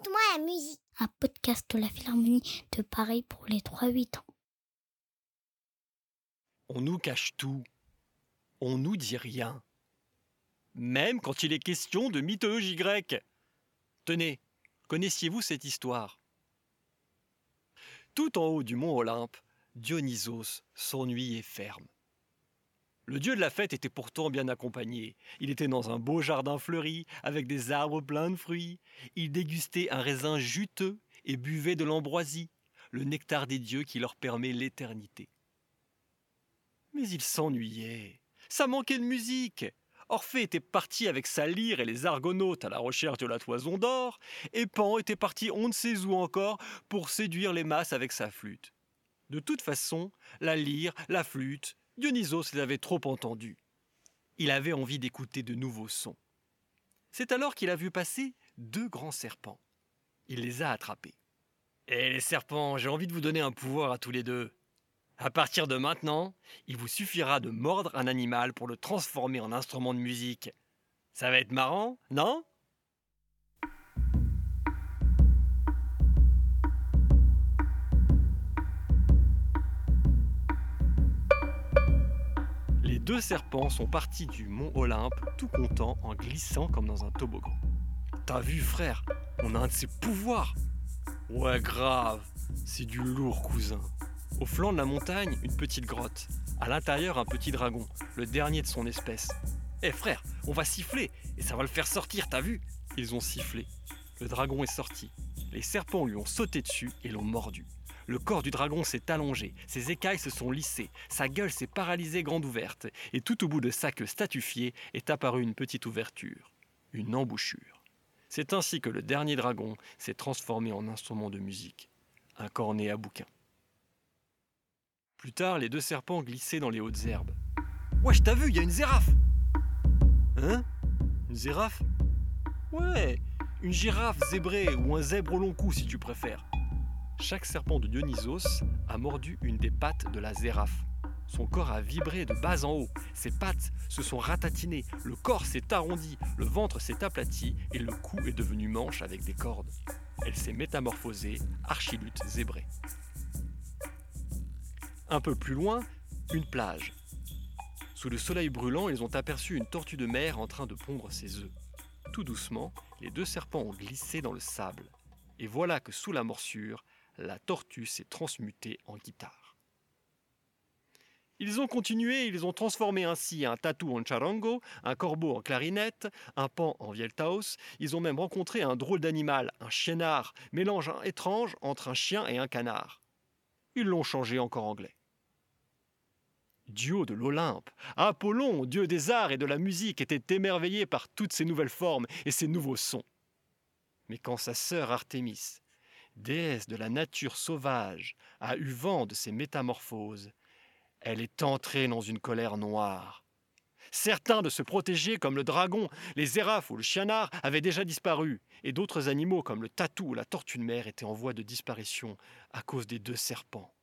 Raconte-moi la musique. Un podcast de la Philharmonie de Paris pour les 3-8 ans. On nous cache tout. On nous dit rien. Même quand il est question de mythologie grecque. Tenez, connaissiez-vous cette histoire? Tout en haut du mont Olympe, Dionysos s'ennuyait ferme. Le dieu de la fête était pourtant bien accompagné. Il était dans un beau jardin fleuri, avec des arbres pleins de fruits. Il dégustait un raisin juteux et buvait de l'ambroisie, le nectar des dieux qui leur permet l'éternité. Mais il s'ennuyait. Ça manquait de musique. Orphée était parti avec sa lyre et les argonautes à la recherche de la toison d'or, et Pan était parti on ne sait où encore pour séduire les masses avec sa flûte. De toute façon, la lyre, la flûte, Dionysos les avait trop entendus. Il avait envie d'écouter de nouveaux sons. C'est alors qu'il a vu passer deux grands serpents. Il les a attrapés. Eh les serpents, j'ai envie de vous donner un pouvoir à tous les deux. À partir de maintenant, il vous suffira de mordre un animal pour le transformer en instrument de musique. Ça va être marrant, non? Deux serpents sont partis du mont Olympe tout contents en glissant comme dans un toboggan. T'as vu frère, on a un de ses pouvoirs Ouais grave, c'est du lourd cousin. Au flanc de la montagne, une petite grotte. À l'intérieur, un petit dragon, le dernier de son espèce. Eh frère, on va siffler et ça va le faire sortir, t'as vu? Ils ont sifflé. Le dragon est sorti. Les serpents lui ont sauté dessus et l'ont mordu. Le corps du dragon s'est allongé, ses écailles se sont lissées, sa gueule s'est paralysée grande ouverte, et tout au bout de sa queue statufiée est apparue une petite ouverture, une embouchure. C'est ainsi que le dernier dragon s'est transformé en instrument de musique, un cornet à bouquin. Plus tard, les deux serpents glissaient dans les hautes herbes. Wesh, t'as vu, il y a une zérafe Hein? Une zérafe Ouais, une girafe zébrée ou un zèbre au long cou si tu préfères. Chaque serpent de Dionysos a mordu une des pattes de la zérafe. Son corps a vibré de bas en haut, ses pattes se sont ratatinées, le corps s'est arrondi, le ventre s'est aplati et le cou est devenu manche avec des cordes. Elle s'est métamorphosée, archilute zébrée. Un peu plus loin, une plage. Sous le soleil brûlant, ils ont aperçu une tortue de mer en train de pondre ses œufs. Tout doucement, les deux serpents ont glissé dans le sable. Et voilà que sous la morsure, la tortue s'est transmutée en guitare. Ils ont continué, ils ont transformé ainsi un tatou en charango, un corbeau en clarinette, un pan en vieltaos, ils ont même rencontré un drôle d'animal, un chienard, mélange étrange entre un chien et un canard. Ils l'ont changé encore anglais. Dieu de l'Olympe, Apollon, dieu des arts et de la musique, était émerveillé par toutes ces nouvelles formes et ces nouveaux sons. Mais quand sa sœur Artémis, déesse de la nature sauvage, a eu vent de ces métamorphoses, elle est entrée dans une colère noire. Certains de se protéger, comme le dragon, les zérafes ou le chianard, avaient déjà disparu, et d'autres animaux, comme le tatou ou la tortue de mer, étaient en voie de disparition à cause des deux serpents.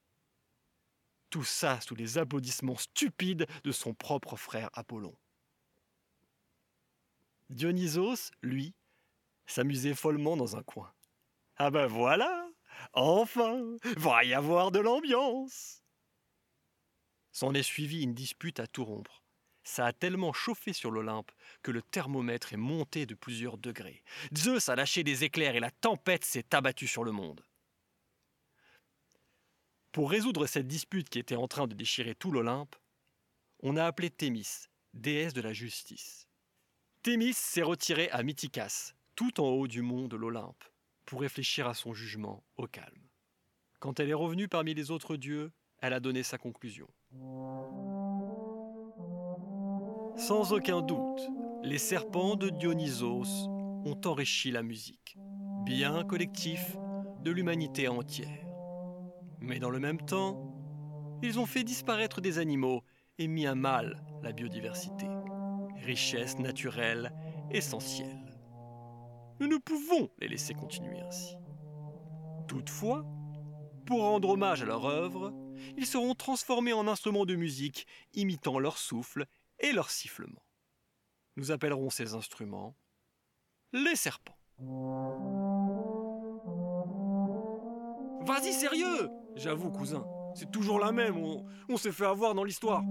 Tout ça sous les applaudissements stupides de son propre frère Apollon. Dionysos, lui, s'amusait follement dans un coin. Ah ben voilà Enfin Va y avoir de l'ambiance S'en est suivi une dispute à tout rompre. Ça a tellement chauffé sur l'Olympe que le thermomètre est monté de plusieurs degrés. Zeus a lâché des éclairs et la tempête s'est abattue sur le monde. Pour résoudre cette dispute qui était en train de déchirer tout l'Olympe, on a appelé Thémis, déesse de la justice. Thémis s'est retirée à Mythicas, tout en haut du mont de l'Olympe, pour réfléchir à son jugement au calme. Quand elle est revenue parmi les autres dieux, elle a donné sa conclusion. Sans aucun doute, les serpents de Dionysos ont enrichi la musique, bien collectif de l'humanité entière. Mais dans le même temps, ils ont fait disparaître des animaux et mis à mal la biodiversité, richesse naturelle essentielle. Nous ne pouvons les laisser continuer ainsi. Toutefois, pour rendre hommage à leur œuvre, ils seront transformés en instruments de musique imitant leur souffle et leur sifflement. Nous appellerons ces instruments les serpents. Vas-y, sérieux J'avoue, cousin, c'est toujours la même, on, s'est fait avoir dans l'histoire.